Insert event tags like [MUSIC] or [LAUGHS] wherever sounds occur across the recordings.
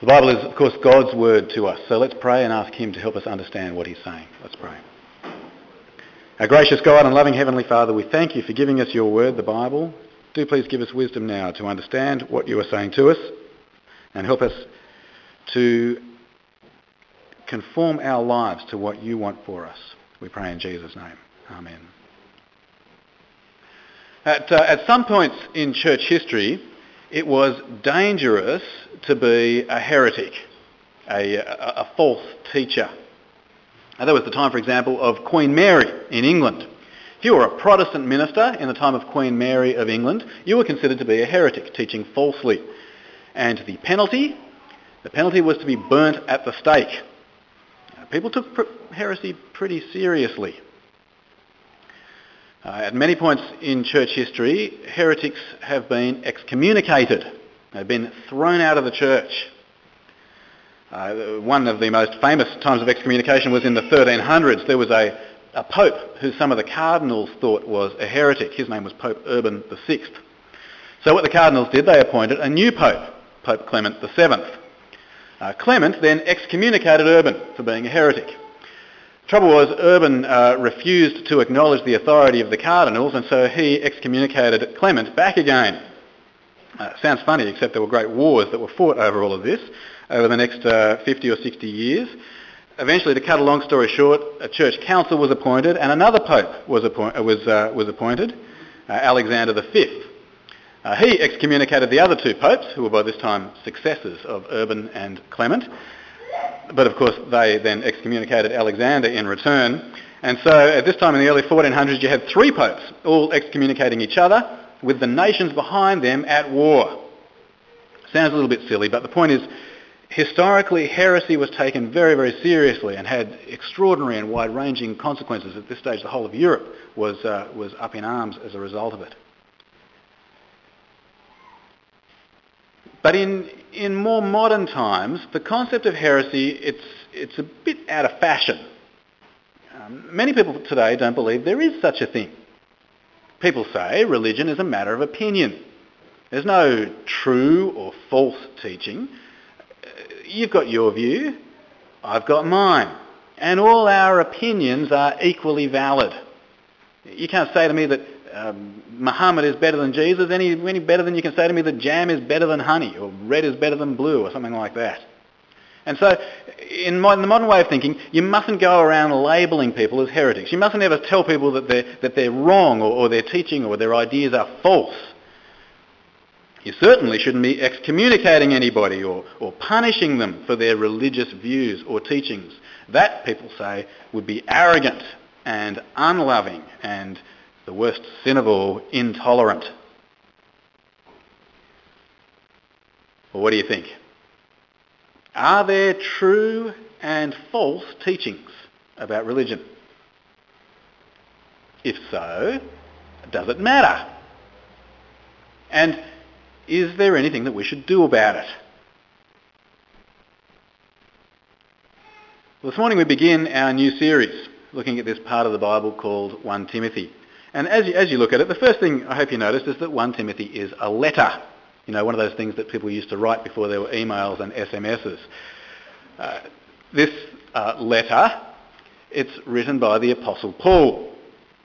The Bible is, of course, God's word to us. So let's pray and ask Him to help us understand what He's saying. Let's pray. Our gracious God and loving Heavenly Father, we thank you for giving us your word, the Bible. Do please give us wisdom now to understand what you are saying to us and help us to conform our lives to what you want for us. We pray in Jesus' name. Amen. At, uh, at some points in church history, it was dangerous to be a heretic, a, a, a false teacher. And that was the time, for example, of Queen Mary in England. If you were a Protestant minister in the time of Queen Mary of England, you were considered to be a heretic, teaching falsely. And the penalty? The penalty was to be burnt at the stake. People took heresy pretty seriously. Uh, at many points in church history, heretics have been excommunicated. They've been thrown out of the church. Uh, one of the most famous times of excommunication was in the 1300s. There was a, a pope who some of the cardinals thought was a heretic. His name was Pope Urban VI. So what the cardinals did, they appointed a new pope, Pope Clement VII. Uh, Clement then excommunicated Urban for being a heretic. Trouble was, Urban uh, refused to acknowledge the authority of the cardinals, and so he excommunicated Clement back again. Uh, sounds funny, except there were great wars that were fought over all of this over the next uh, 50 or 60 years. Eventually, to cut a long story short, a church council was appointed, and another pope was, appoint- uh, was, uh, was appointed, uh, Alexander V. he excommunicated the other two popes, who were by this time successors of Urban and Clement, but of course they then excommunicated Alexander in return. And so at this time in the early 1400s you had three popes all excommunicating each other with the nations behind them at war. Sounds a little bit silly, but the point is historically heresy was taken very, very seriously and had extraordinary and wide-ranging consequences. At this stage the whole of Europe was, uh, was up in arms as a result of it. But in, in more modern times, the concept of heresy, it's, it's a bit out of fashion. Um, many people today don't believe there is such a thing. People say religion is a matter of opinion. There's no true or false teaching. Uh, you've got your view, I've got mine. And all our opinions are equally valid. You can't say to me that um, Muhammad is better than Jesus, any, any better than you can say to me that jam is better than honey, or red is better than blue, or something like that. And so, in, the modern way of thinking, you mustn't go around labelling people as heretics. You mustn't ever tell people that they're, that they're wrong, or, or their teaching, or their ideas are false. You certainly shouldn't be excommunicating anybody or, or punishing them for their religious views or teachings. That, people say, would be arrogant and unloving and the worst sin of all, intolerant. Well, what do you think? Are there true and false teachings about religion? If so, does it matter? And is there anything that we should do about it? Well, this morning we begin our new series looking at this part of the Bible called 1 Timothy. And as you, as you look at it, the first thing I hope you noticed is that 1 Timothy is a letter. You know, one of those things that people used to write before there were emails and SMSs. Uh, this uh, letter, it's written by the Apostle Paul.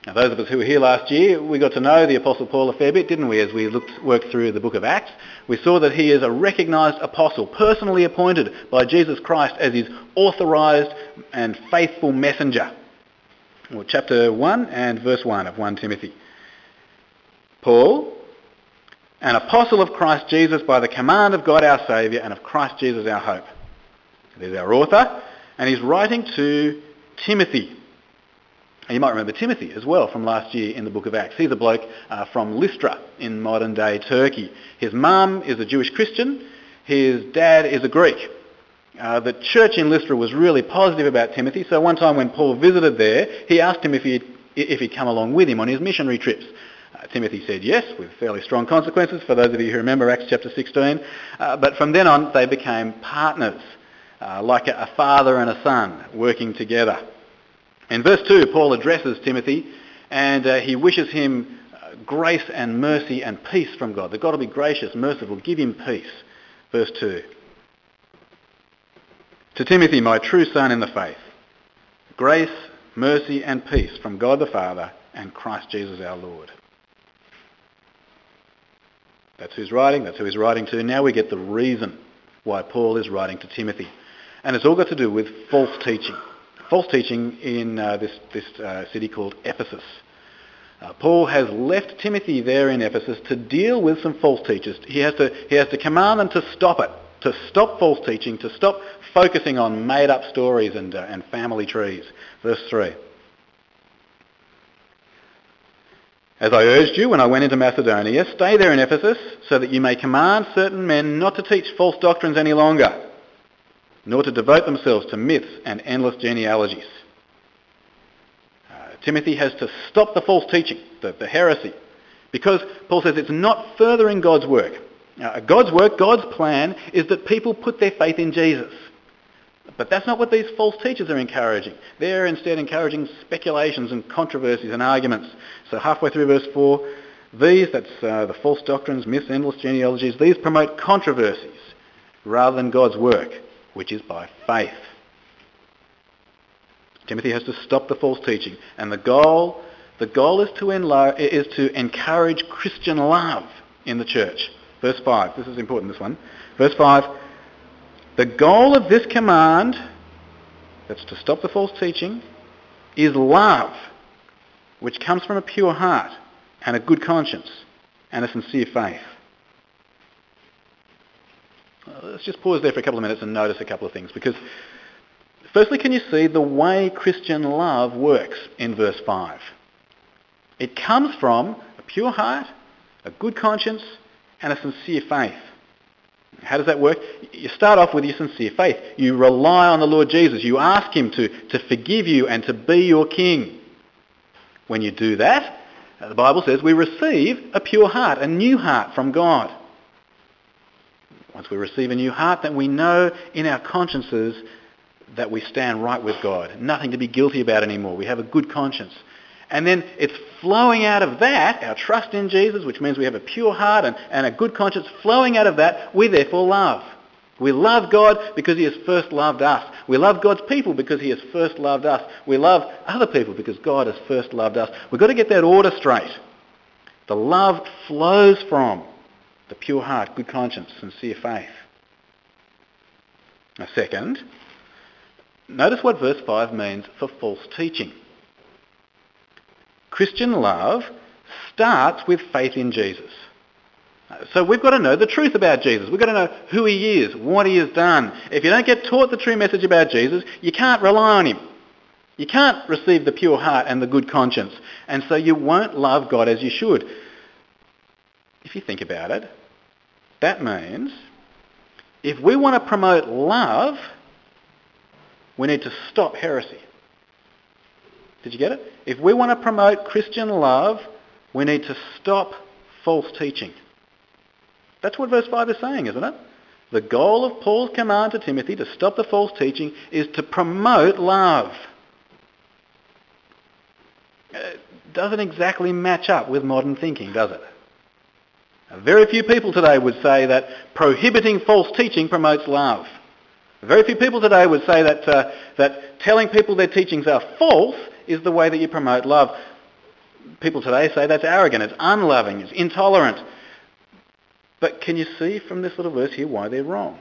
Now, those of us who were here last year, we got to know the Apostle Paul a fair bit, didn't we, as we looked, worked through the book of Acts. We saw that he is a recognised apostle, personally appointed by Jesus Christ as his authorised and faithful messenger or chapter 1 and verse 1 of 1 Timothy. Paul, an apostle of Christ Jesus by the command of God our Saviour and of Christ Jesus our hope. There's our author, and he's writing to Timothy. And you might remember Timothy as well from last year in the book of Acts. He's a bloke uh, from Lystra in modern day Turkey. His mum is a Jewish Christian. His dad is a Greek. Uh, the church in Lystra was really positive about Timothy, so one time when Paul visited there, he asked him if he'd, if he'd come along with him on his missionary trips. Uh, Timothy said yes, with fairly strong consequences, for those of you who remember Acts chapter 16. Uh, but from then on, they became partners, uh, like a, a father and a son working together. In verse 2, Paul addresses Timothy, and uh, he wishes him uh, grace and mercy and peace from God. That God will be gracious, merciful, give him peace. Verse 2. To Timothy, my true son in the faith, grace, mercy and peace from God the Father and Christ Jesus our Lord. That's who's writing, that's who he's writing to. Now we get the reason why Paul is writing to Timothy. And it's all got to do with false teaching. False teaching in uh, this, this uh, city called Ephesus. Uh, Paul has left Timothy there in Ephesus to deal with some false teachers. He has, to, he has to command them to stop it, to stop false teaching, to stop focusing on made-up stories and, uh, and family trees. Verse 3. As I urged you when I went into Macedonia, stay there in Ephesus so that you may command certain men not to teach false doctrines any longer, nor to devote themselves to myths and endless genealogies. Uh, Timothy has to stop the false teaching, the, the, heresy, because Paul says it's not furthering God's work. Uh, God's work, God's plan is that people put their faith in Jesus. But that's not what these false teachers are encouraging. They're instead encouraging speculations and controversies and arguments. So halfway through verse 4, these, that's uh, the false doctrines, myths, endless genealogies, these promote controversies rather than God's work, which is by faith. Timothy has to stop the false teaching. And the goal, the goal is to, is to encourage Christian love in the church. Verse 5, this is important, this one. Verse 5, the goal of this command, that's to stop the false teaching, is love, which comes from a pure heart and a good conscience and a sincere faith. Uh, let's just pause there for a couple of minutes and notice a couple of things because firstly can you see the way Christian love works in verse 5? It comes from a pure heart, a good conscience and a sincere faith. How does that work? You start off with your sincere faith. You rely on the Lord Jesus. You ask him to, to forgive you and to be your king. When you do that, uh, the Bible says we receive a pure heart, a new heart from God. Once we receive a new heart, then we know in our consciences that we stand right with God. Nothing to be guilty about anymore. We have a good conscience. And then it's flowing out of that, our trust in Jesus, which means we have a pure heart and, and a good conscience, flowing out of that, we therefore love. We love God because he has first loved us. We love God's people because he has first loved us. We love other people because God has first loved us. We've got to get that order straight. The love flows from the pure heart, good conscience, sincere faith. A second, notice what verse 5 means for false teaching. Christian love starts with faith in Jesus. So we've got to know the truth about Jesus. We've got to know who he is, what he has done. If you don't get taught the true message about Jesus, you can't rely on him. You can't receive the pure heart and the good conscience. And so you won't love God as you should. If you think about it, that means if we want to promote love, we need to stop heresy. Did you get it? If we want to promote Christian love, we need to stop false teaching. That's what verse 5 is saying, isn't it? The goal of Paul's command to Timothy to stop the false teaching is to promote love. It doesn't exactly match up with modern thinking, does it? Very few people today would say that prohibiting false teaching promotes love. Very few people today would say that, uh, that telling people their teachings are false is the way that you promote love. People today say that's arrogant, it's unloving, it's intolerant. But can you see from this little verse here why they're wrong?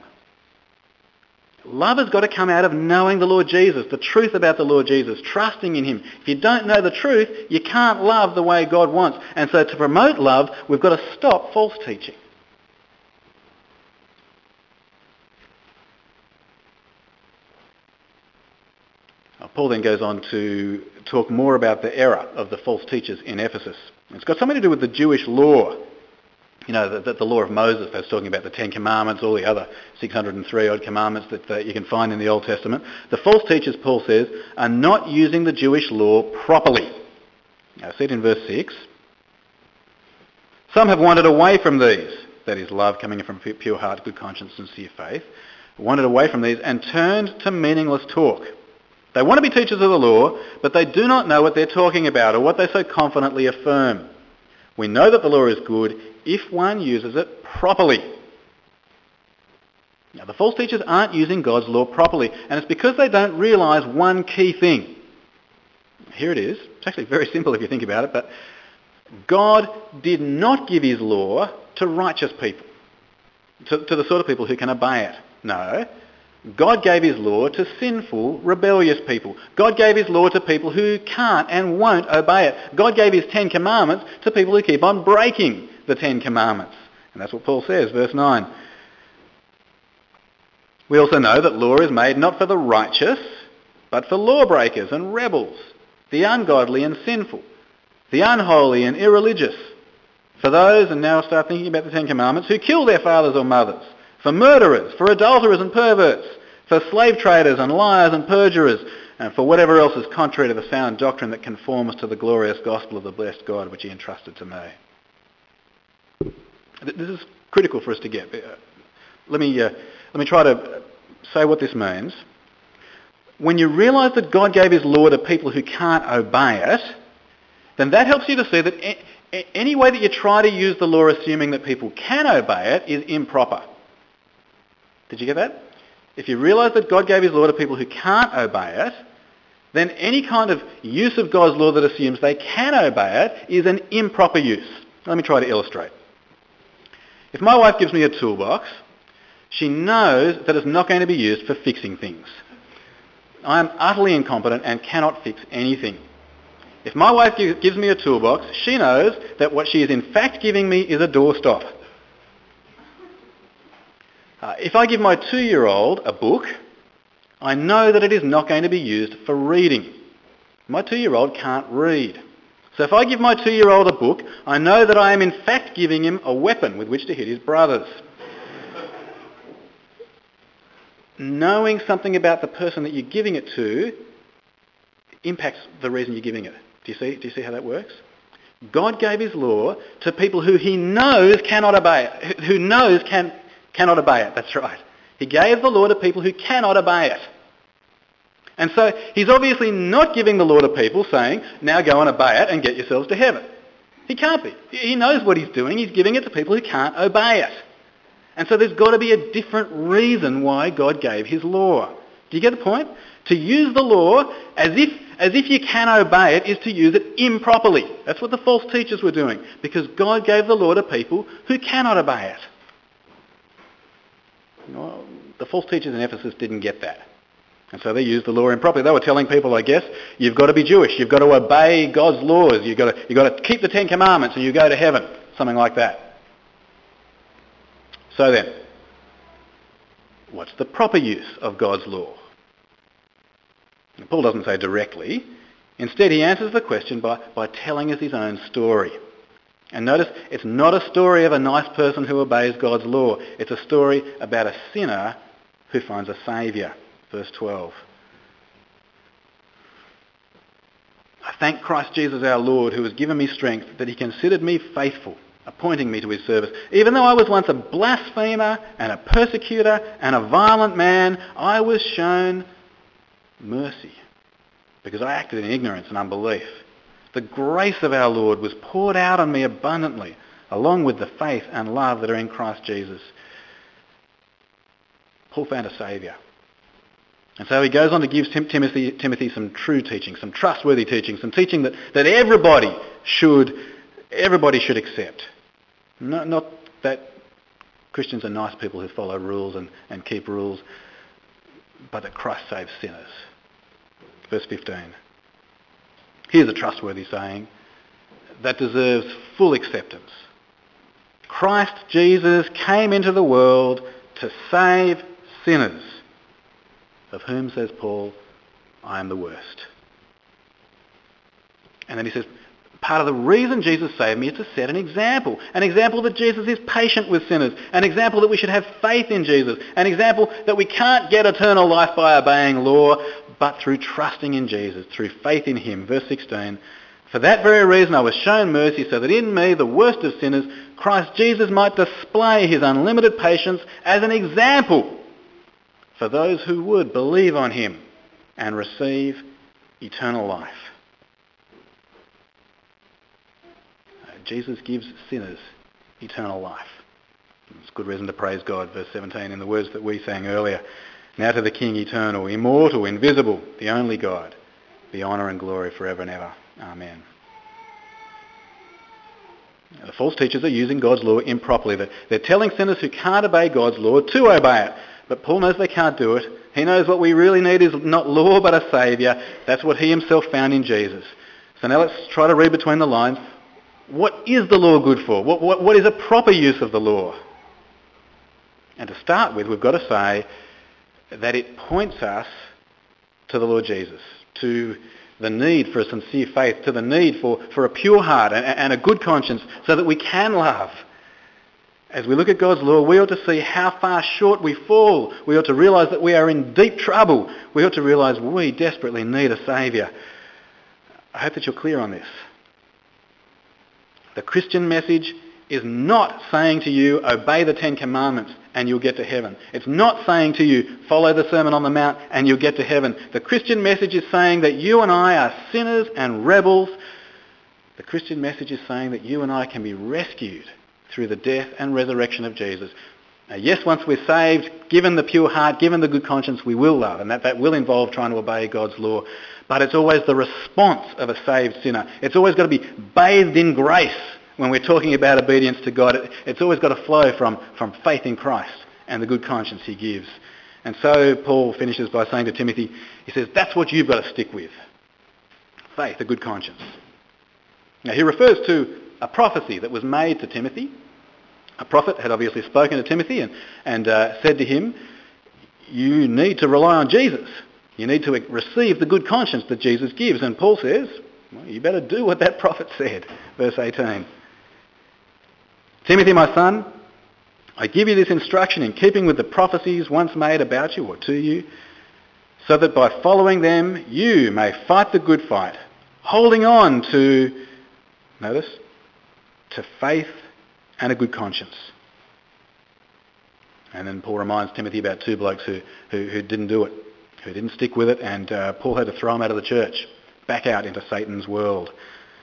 Love has got to come out of knowing the Lord Jesus, the truth about the Lord Jesus, trusting in him. If you don't know the truth, you can't love the way God wants. And so to promote love, we've got to stop false teaching. Paul then goes on to talk more about the error of the false teachers in Ephesus. It's got something to do with the Jewish law. You know, the, the, law of Moses, that's talking about the Ten Commandments, all the other 603 odd commandments that, that you can find in the Old Testament. The false teachers, Paul says, are not using the Jewish law properly. Now, see it in verse 6. Some have wandered away from these, that is, love coming from pure heart, good conscience, sincere faith, wandered away from these and turned to meaningless talk they want to be teachers of the law, but they do not know what they're talking about or what they so confidently affirm. We know that the law is good if one uses it properly. Now, the false teachers aren't using God's law properly, and it's because they don't realise one key thing. Here it is. It's actually very [LAUGHS] simple if you think about it, but God did not give his law to righteous people, to, to the sort of people who can obey it. No. God gave his law to sinful, rebellious people. God gave his law to people who can't and won't obey it. God gave his Ten Commandments to people who keep on breaking the Ten Commandments. And that's what Paul says, verse 9. We also know that law is made not for the righteous, but for lawbreakers and rebels, the ungodly and sinful, the unholy and irreligious, for those, and now start thinking about the Ten Commandments, who kill their fathers or mothers, for murderers, for adulterers and perverts, for slave traders and liars and perjurers, and for whatever else is contrary to the sound doctrine that conforms to the glorious gospel of the blessed God which he entrusted to me. This is critical for us to get. Uh, let me, uh, let me try to say what this means. When you realise that God gave his law to people who can't obey it, then that helps you to see that any way that you try to use the law assuming that people can obey it is improper. Did you get that? If you realise that God gave his law to people who can't obey it, then any kind of use of God's law that assumes they can obey it is an improper use. Let me try to illustrate. If my wife gives me a toolbox, she knows that it's not going to be used for fixing things. I am utterly incompetent and cannot fix anything. If my wife gives me a toolbox, she knows that what she is in fact giving me is a doorstop. Uh, if I give my two-year-old a book, I know that it is not going to be used for reading. My two-year-old can't read. So if I give my two-year-old a book, I know that I am in fact giving him a weapon with which to hit his brothers. Knowing something about the person that you're giving it to impacts the reason you're giving it. Do you see, do you see how that works? God gave his law to people who he knows cannot obey it, who knows can, cannot obey it. That's right. He gave the law to people who cannot obey it. And so he's obviously not giving the law to people saying, now go and obey it and get yourselves to heaven. He can't be. He knows what he's doing. He's giving it to people who can't obey it. And so there's got to be a different reason why God gave his law. Do you get the point? To use the law as if, as if you can obey it is to use it improperly. That's what the false teachers were doing because God gave the law to people who cannot obey it. Well, the false teachers in Ephesus didn't get that. And so they used the law improperly. They were telling people, I guess, you've got to be Jewish, you've got to obey God's laws, you've got to, you've got to keep the Ten Commandments and you go to heaven. Something like that. So then, what's the proper use of God's law? Paul doesn't say directly. Instead, he answers the question by, by telling us his own story. And notice, it's not a story of a nice person who obeys God's law. It's a story about a sinner who finds a saviour. Verse 12. I thank Christ Jesus our Lord who has given me strength that he considered me faithful, appointing me to his service. Even though I was once a blasphemer and a persecutor and a violent man, I was shown mercy because I acted in ignorance and unbelief. The grace of our Lord was poured out on me abundantly, along with the faith and love that are in Christ Jesus. Paul found a saviour. And so he goes on to give Timothy, Timothy some true teaching, some trustworthy teaching, some teaching that, that everybody should everybody should accept. Not, not that Christians are nice people who follow rules and, and keep rules, but that Christ saves sinners. Verse 15. Here's a trustworthy saying that deserves full acceptance. Christ Jesus came into the world to save sinners of whom, says Paul, I am the worst. And then he says, part of the reason Jesus saved me is to set an example. An example that Jesus is patient with sinners. An example that we should have faith in Jesus. An example that we can't get eternal life by obeying law, but through trusting in Jesus, through faith in him. Verse 16, for that very reason I was shown mercy so that in me, the worst of sinners, Christ Jesus might display his unlimited patience as an example for those who would believe on him and receive eternal life. Uh, Jesus gives sinners eternal life. It's good reason to praise God, verse 17, in the words that we sang earlier. Now to the King eternal, immortal, invisible, the only God, be honour and glory forever and ever. Amen. The false teachers are using God's law improperly. They're telling sinners who can't obey God's law to obey it. But Paul knows they can't do it. He knows what we really need is not law but a saviour. That's what he himself found in Jesus. So now let's try to read between the lines. What is the law good for? What, what, what is a proper use of the law? And to start with, we've got to say that it points us to the Lord Jesus, to the need for a sincere faith, to the need for, for a pure heart and, and a good conscience so that we can love. As we look at God's law, we ought to see how far short we fall. We ought to realise that we are in deep trouble. We ought to realise we desperately need a Saviour. I hope that you're clear on this. The Christian message is not saying to you, obey the Ten Commandments and you'll get to heaven. It's not saying to you, follow the Sermon on the Mount and you'll get to heaven. The Christian message is saying that you and I are sinners and rebels. The Christian message is saying that you and I can be rescued through the death and resurrection of Jesus. Now, yes, once we're saved, given the pure heart, given the good conscience, we will love, and that, that will involve trying to obey God's law. But it's always the response of a saved sinner. It's always got to be bathed in grace when we're talking about obedience to God, it, it's always got to flow from, from faith in Christ and the good conscience he gives. And so Paul finishes by saying to Timothy, he says, that's what you've got to stick with. Faith, a good conscience. Now he refers to a prophecy that was made to Timothy. A prophet had obviously spoken to Timothy and, and uh, said to him, you need to rely on Jesus. You need to receive the good conscience that Jesus gives. And Paul says, well, you better do what that prophet said. Verse 18. Timothy, my son, I give you this instruction in keeping with the prophecies once made about you or to you, so that by following them you may fight the good fight, holding on to, notice, to faith and a good conscience. And then Paul reminds Timothy about two blokes who, who, who didn't do it, who didn't stick with it, and uh, Paul had to throw them out of the church, back out into Satan's world.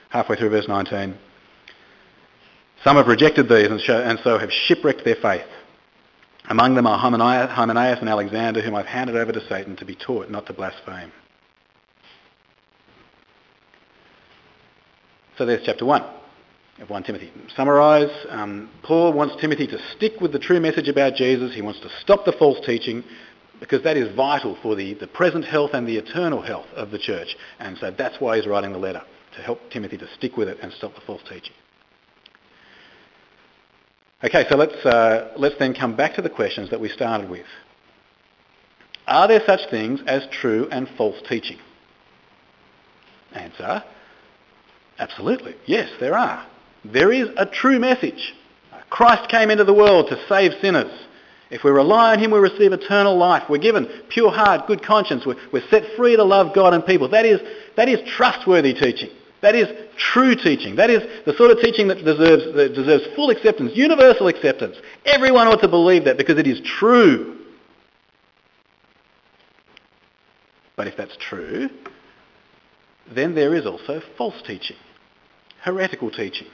Halfway through verse 19. Some have rejected these and, show, and so have shipwrecked their faith. Among them are Hymenaeus and Alexander, whom I've handed over to Satan to be taught not to blaspheme. So there's chapter 1 of 1 Timothy. Summarise, um, Paul wants Timothy to stick with the true message about Jesus. He wants to stop the false teaching because that is vital for the, the present health and the eternal health of the church. And so that's why he's writing the letter, to help Timothy to stick with it and stop the false teaching. Okay, so let's, uh, let's then come back to the questions that we started with. Are there such things as true and false teaching? Answer, absolutely. Yes, there are. There is a true message. Christ came into the world to save sinners. If we rely on him, we receive eternal life. We're given pure heart, good conscience. We're, we're set free to love God and people. That is, that is trustworthy teaching. That is true teaching. That is the sort of teaching that deserves, that deserves full acceptance, universal acceptance. Everyone ought to believe that because it is true. But if that's true, then there is also false teaching, heretical teaching.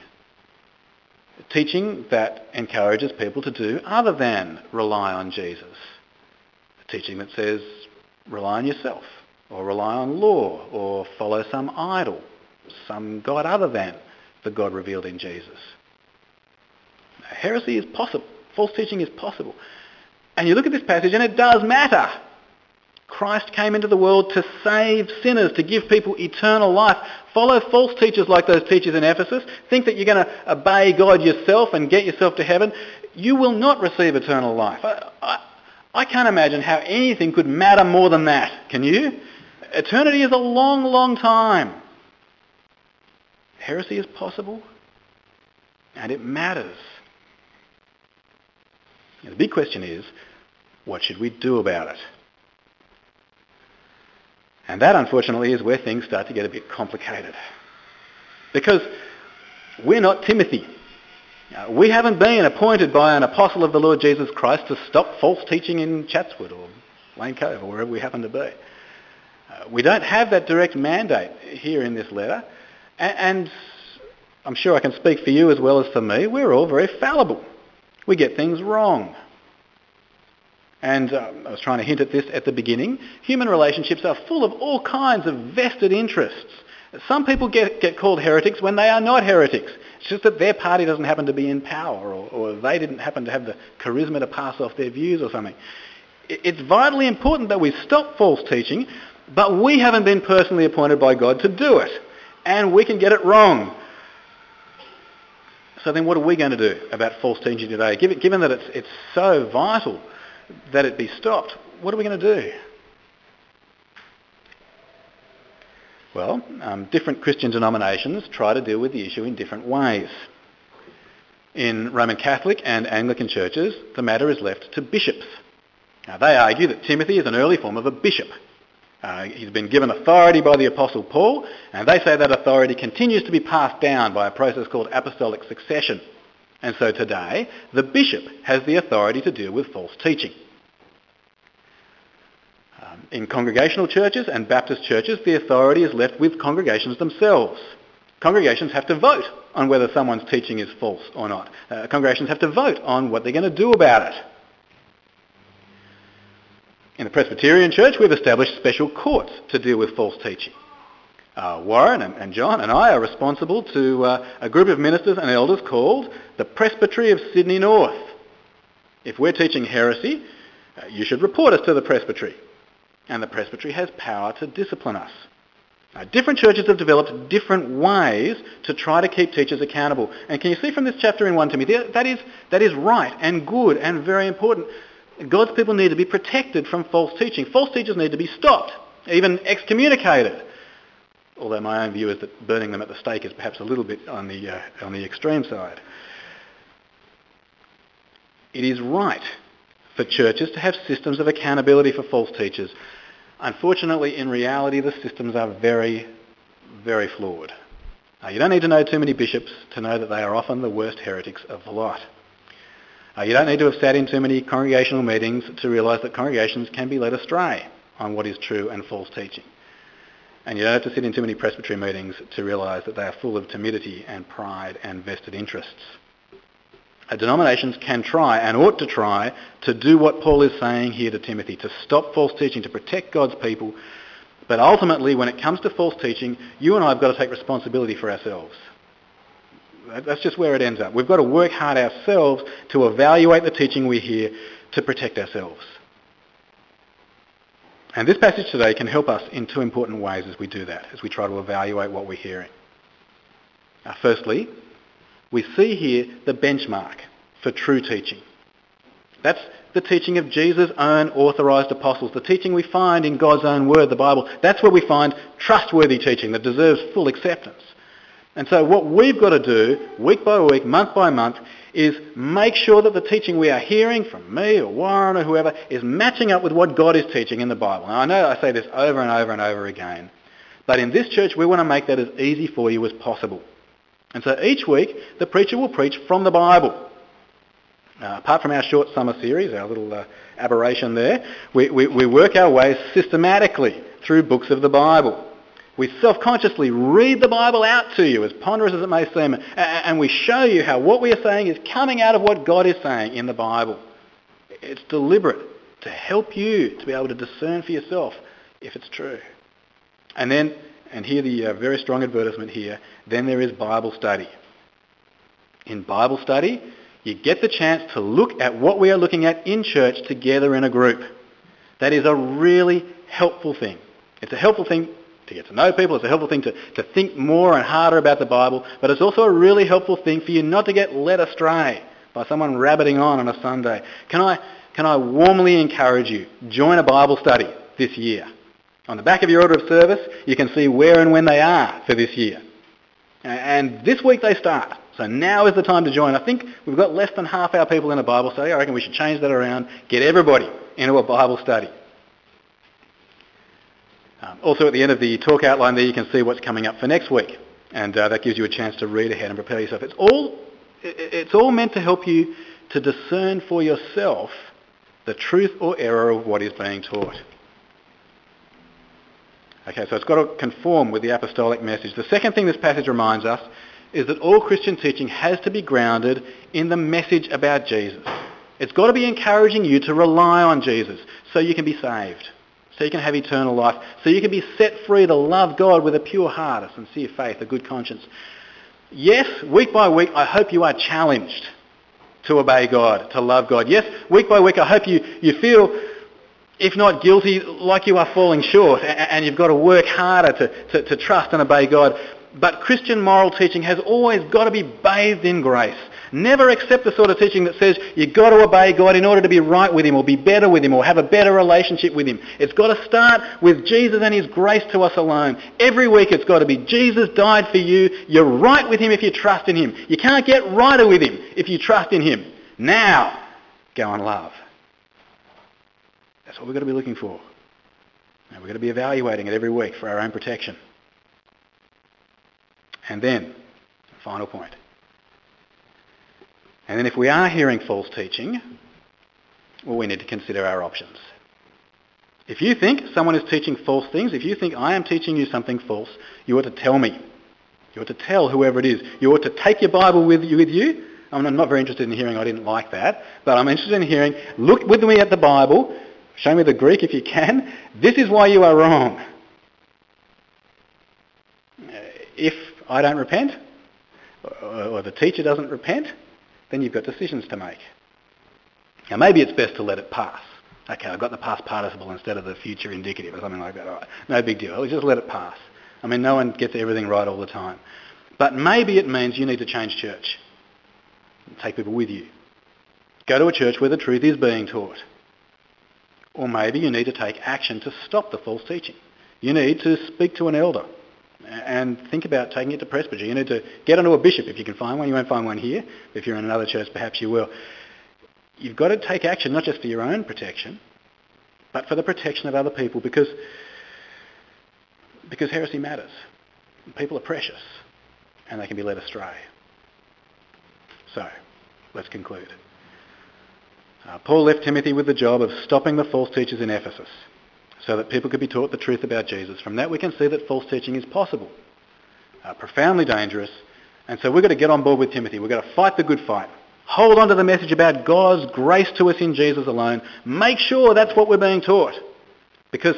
Teaching that encourages people to do other than rely on Jesus. Teaching that says rely on yourself, or rely on law, or follow some idol some God other than the God revealed in Jesus. Heresy is possible. False teaching is possible. And you look at this passage and it does matter. Christ came into the world to save sinners, to give people eternal life. Follow false teachers like those teachers in Ephesus. Think that you're going to obey God yourself and get yourself to heaven. You will not receive eternal life. I, I, I can't imagine how anything could matter more than that. Can you? Eternity is a long, long time heresy is possible and it matters. the big question is, what should we do about it? And that, unfortunately, is where things start to get a bit complicated. Because we're not Timothy. We haven't been appointed by an apostle of the Lord Jesus Christ to stop false teaching in Chatswood or Lane Cove or wherever we happen to be. Uh, we don't have that direct mandate here in this letter. And I'm sure I can speak for you as well as for me. We're all very fallible. We get things wrong. And uh, I was trying to hint at this at the beginning. Human relationships are full of all kinds of vested interests. Some people get, get called heretics when they are not heretics. It's just that their party doesn't happen to be in power or, or they didn't happen to have the charisma to pass off their views or something. It's vitally important that we stop false teaching, but we haven't been personally appointed by God to do it. And we can get it wrong. So then what are we going to do about false teaching today? Given, given that it's, it's so vital that it be stopped, what are we going to do? Well, um, different Christian denominations try to deal with the issue in different ways. In Roman Catholic and Anglican churches, the matter is left to bishops. Now, they argue that Timothy is an early form of a bishop. Uh, he's been given authority by the Apostle Paul, and they say that authority continues to be passed down by a process called apostolic succession. And so today, the bishop has the authority to deal with false teaching. Um, in congregational churches and Baptist churches, the authority is left with congregations themselves. Congregations have to vote on whether someone's teaching is false or not. Uh, congregations have to vote on what they're going to do about it. In the Presbyterian Church, we've established special courts to deal with false teaching. Uh, Warren and, and, John and I are responsible to uh, a group of ministers and elders called the Presbytery of Sydney North. If we're teaching heresy, uh, you should report us to the Presbytery. And the Presbytery has power to discipline us. Now, different churches have developed different ways to try to keep teachers accountable. And can you see from this chapter in 1 Timothy, that is, that is right and good and very important. God's people need to be protected from false teaching. False teachers need to be stopped, even excommunicated. Although my own view is that burning them at the stake is perhaps a little bit on the, uh, on the extreme side. It is right for churches to have systems of accountability for false teachers. Unfortunately, in reality, the systems are very, very flawed. Uh, you don't need to know too many bishops to know that they are often the worst heretics of the lot. Uh, you don't need to have sat in too many congregational meetings to realise that congregations can be led astray on what is true and false teaching. And you don't have to sit in too many presbytery meetings to realise that they are full of timidity and pride and vested interests. Uh, denominations can try and ought to try to do what Paul is saying here to Timothy, to stop false teaching, to protect God's people. But ultimately, when it comes to false teaching, you and I have got to take responsibility for ourselves. That's just where it ends up. We've got to work hard ourselves to evaluate the teaching we hear to protect ourselves. And this passage today can help us in two important ways as we do that, as we try to evaluate what we're hearing. Now, firstly, we see here the benchmark for true teaching. That's the teaching of Jesus' own authorised apostles, the teaching we find in God's own word, the Bible. That's where we find trustworthy teaching that deserves full acceptance. And so what we've got to do, week by week, month by month, is make sure that the teaching we are hearing from me or Warren or whoever is matching up with what God is teaching in the Bible. Now I know I say this over and over and over again, but in this church we want to make that as easy for you as possible. And so each week the preacher will preach from the Bible. Uh, apart from our short summer series, our little uh, aberration there, we, we, we work our way systematically through books of the Bible. We self-consciously read the Bible out to you, as ponderous as it may seem, and we show you how what we are saying is coming out of what God is saying in the Bible. It's deliberate to help you to be able to discern for yourself if it's true. And then, and here the uh, very strong advertisement here, then there is Bible study. In Bible study, you get the chance to look at what we are looking at in church together in a group. That is a really helpful thing. It's a helpful thing to get to know people. It's a helpful thing to, to think more and harder about the Bible. But it's also a really helpful thing for you not to get led astray by someone rabbiting on on a Sunday. Can I, can I warmly encourage you, join a Bible study this year. On the back of your order of service, you can see where and when they are for this year. And this week they start. So now is the time to join. I think we've got less than half our people in a Bible study. I reckon we should change that around, get everybody into a Bible study. Um, also at the end of the talk outline there you can see what's coming up for next week and uh, that gives you a chance to read ahead and prepare yourself. It's all, it's all meant to help you to discern for yourself the truth or error of what is being taught. Okay, so it's got to conform with the apostolic message. The second thing this passage reminds us is that all Christian teaching has to be grounded in the message about Jesus. It's got to be encouraging you to rely on Jesus so you can be saved, so you can have eternal life, so you can be set free to love God with a pure heart, a sincere faith, a good conscience. Yes, week by week, I hope you are challenged to obey God, to love God. Yes, week by week, I hope you, you feel, if not guilty, like you are falling short and you've got to work harder to, to, to trust and obey God. But Christian moral teaching has always got to be bathed in grace. Never accept the sort of teaching that says you've got to obey God in order to be right with him or be better with him or have a better relationship with him. It's got to start with Jesus and his grace to us alone. Every week it's got to be Jesus died for you. You're right with him if you trust in him. You can't get righter with him if you trust in him. Now, go and love. That's what we've got to be looking for. And we've got to be evaluating it every week for our own protection. And then, final point. And then if we are hearing false teaching, well, we need to consider our options. If you think someone is teaching false things, if you think I am teaching you something false, you ought to tell me. You ought to tell whoever it is. You ought to take your Bible with you. With you. I'm not very interested in hearing I didn't like that, but I'm interested in hearing, look with me at the Bible, show me the Greek if you can. This is why you are wrong. If I don't repent, or the teacher doesn't repent, then you've got decisions to make. Now maybe it's best to let it pass. Okay, I've got the past participle instead of the future indicative or something like that. All right, no big deal. I'll just let it pass. I mean, no one gets everything right all the time. But maybe it means you need to change church. Take people with you. Go to a church where the truth is being taught. Or maybe you need to take action to stop the false teaching. You need to speak to an elder and think about taking it to presbytery. You need to get onto a bishop if you can find one. You won't find one here. If you're in another church, perhaps you will. You've got to take action, not just for your own protection, but for the protection of other people because, because heresy matters. People are precious and they can be led astray. So, let's conclude. Uh, Paul left Timothy with the job of stopping the false teachers in Ephesus so that people could be taught the truth about Jesus. From that we can see that false teaching is possible, uh, profoundly dangerous, and so we've got to get on board with Timothy. We've got to fight the good fight. Hold on to the message about God's grace to us in Jesus alone. Make sure that's what we're being taught. Because,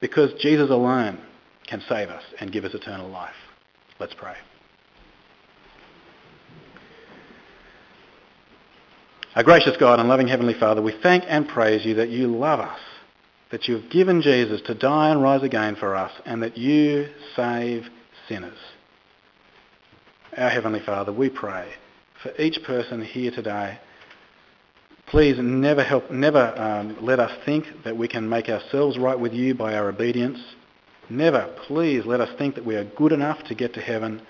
because Jesus alone can save us and give us eternal life. Let's pray. Our gracious God and loving Heavenly Father, we thank and praise you that you love us that you have given Jesus to die and rise again for us and that you save sinners. Our Heavenly Father, we pray for each person here today. Please never help, never um, let us think that we can make ourselves right with you by our obedience. Never, please, let us think that we are good enough to get to heaven.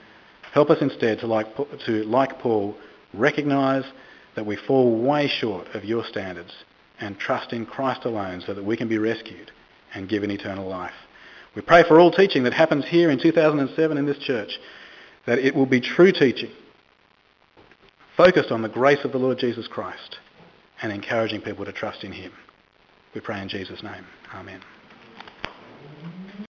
Help us instead to, like, to, like Paul, recognise that we fall way short of your standards and trust in Christ alone so that we can be rescued and given eternal life. We pray for all teaching that happens here in 2007 in this church, that it will be true teaching, focused on the grace of the Lord Jesus Christ and encouraging people to trust in him. We pray in Jesus' name. Amen.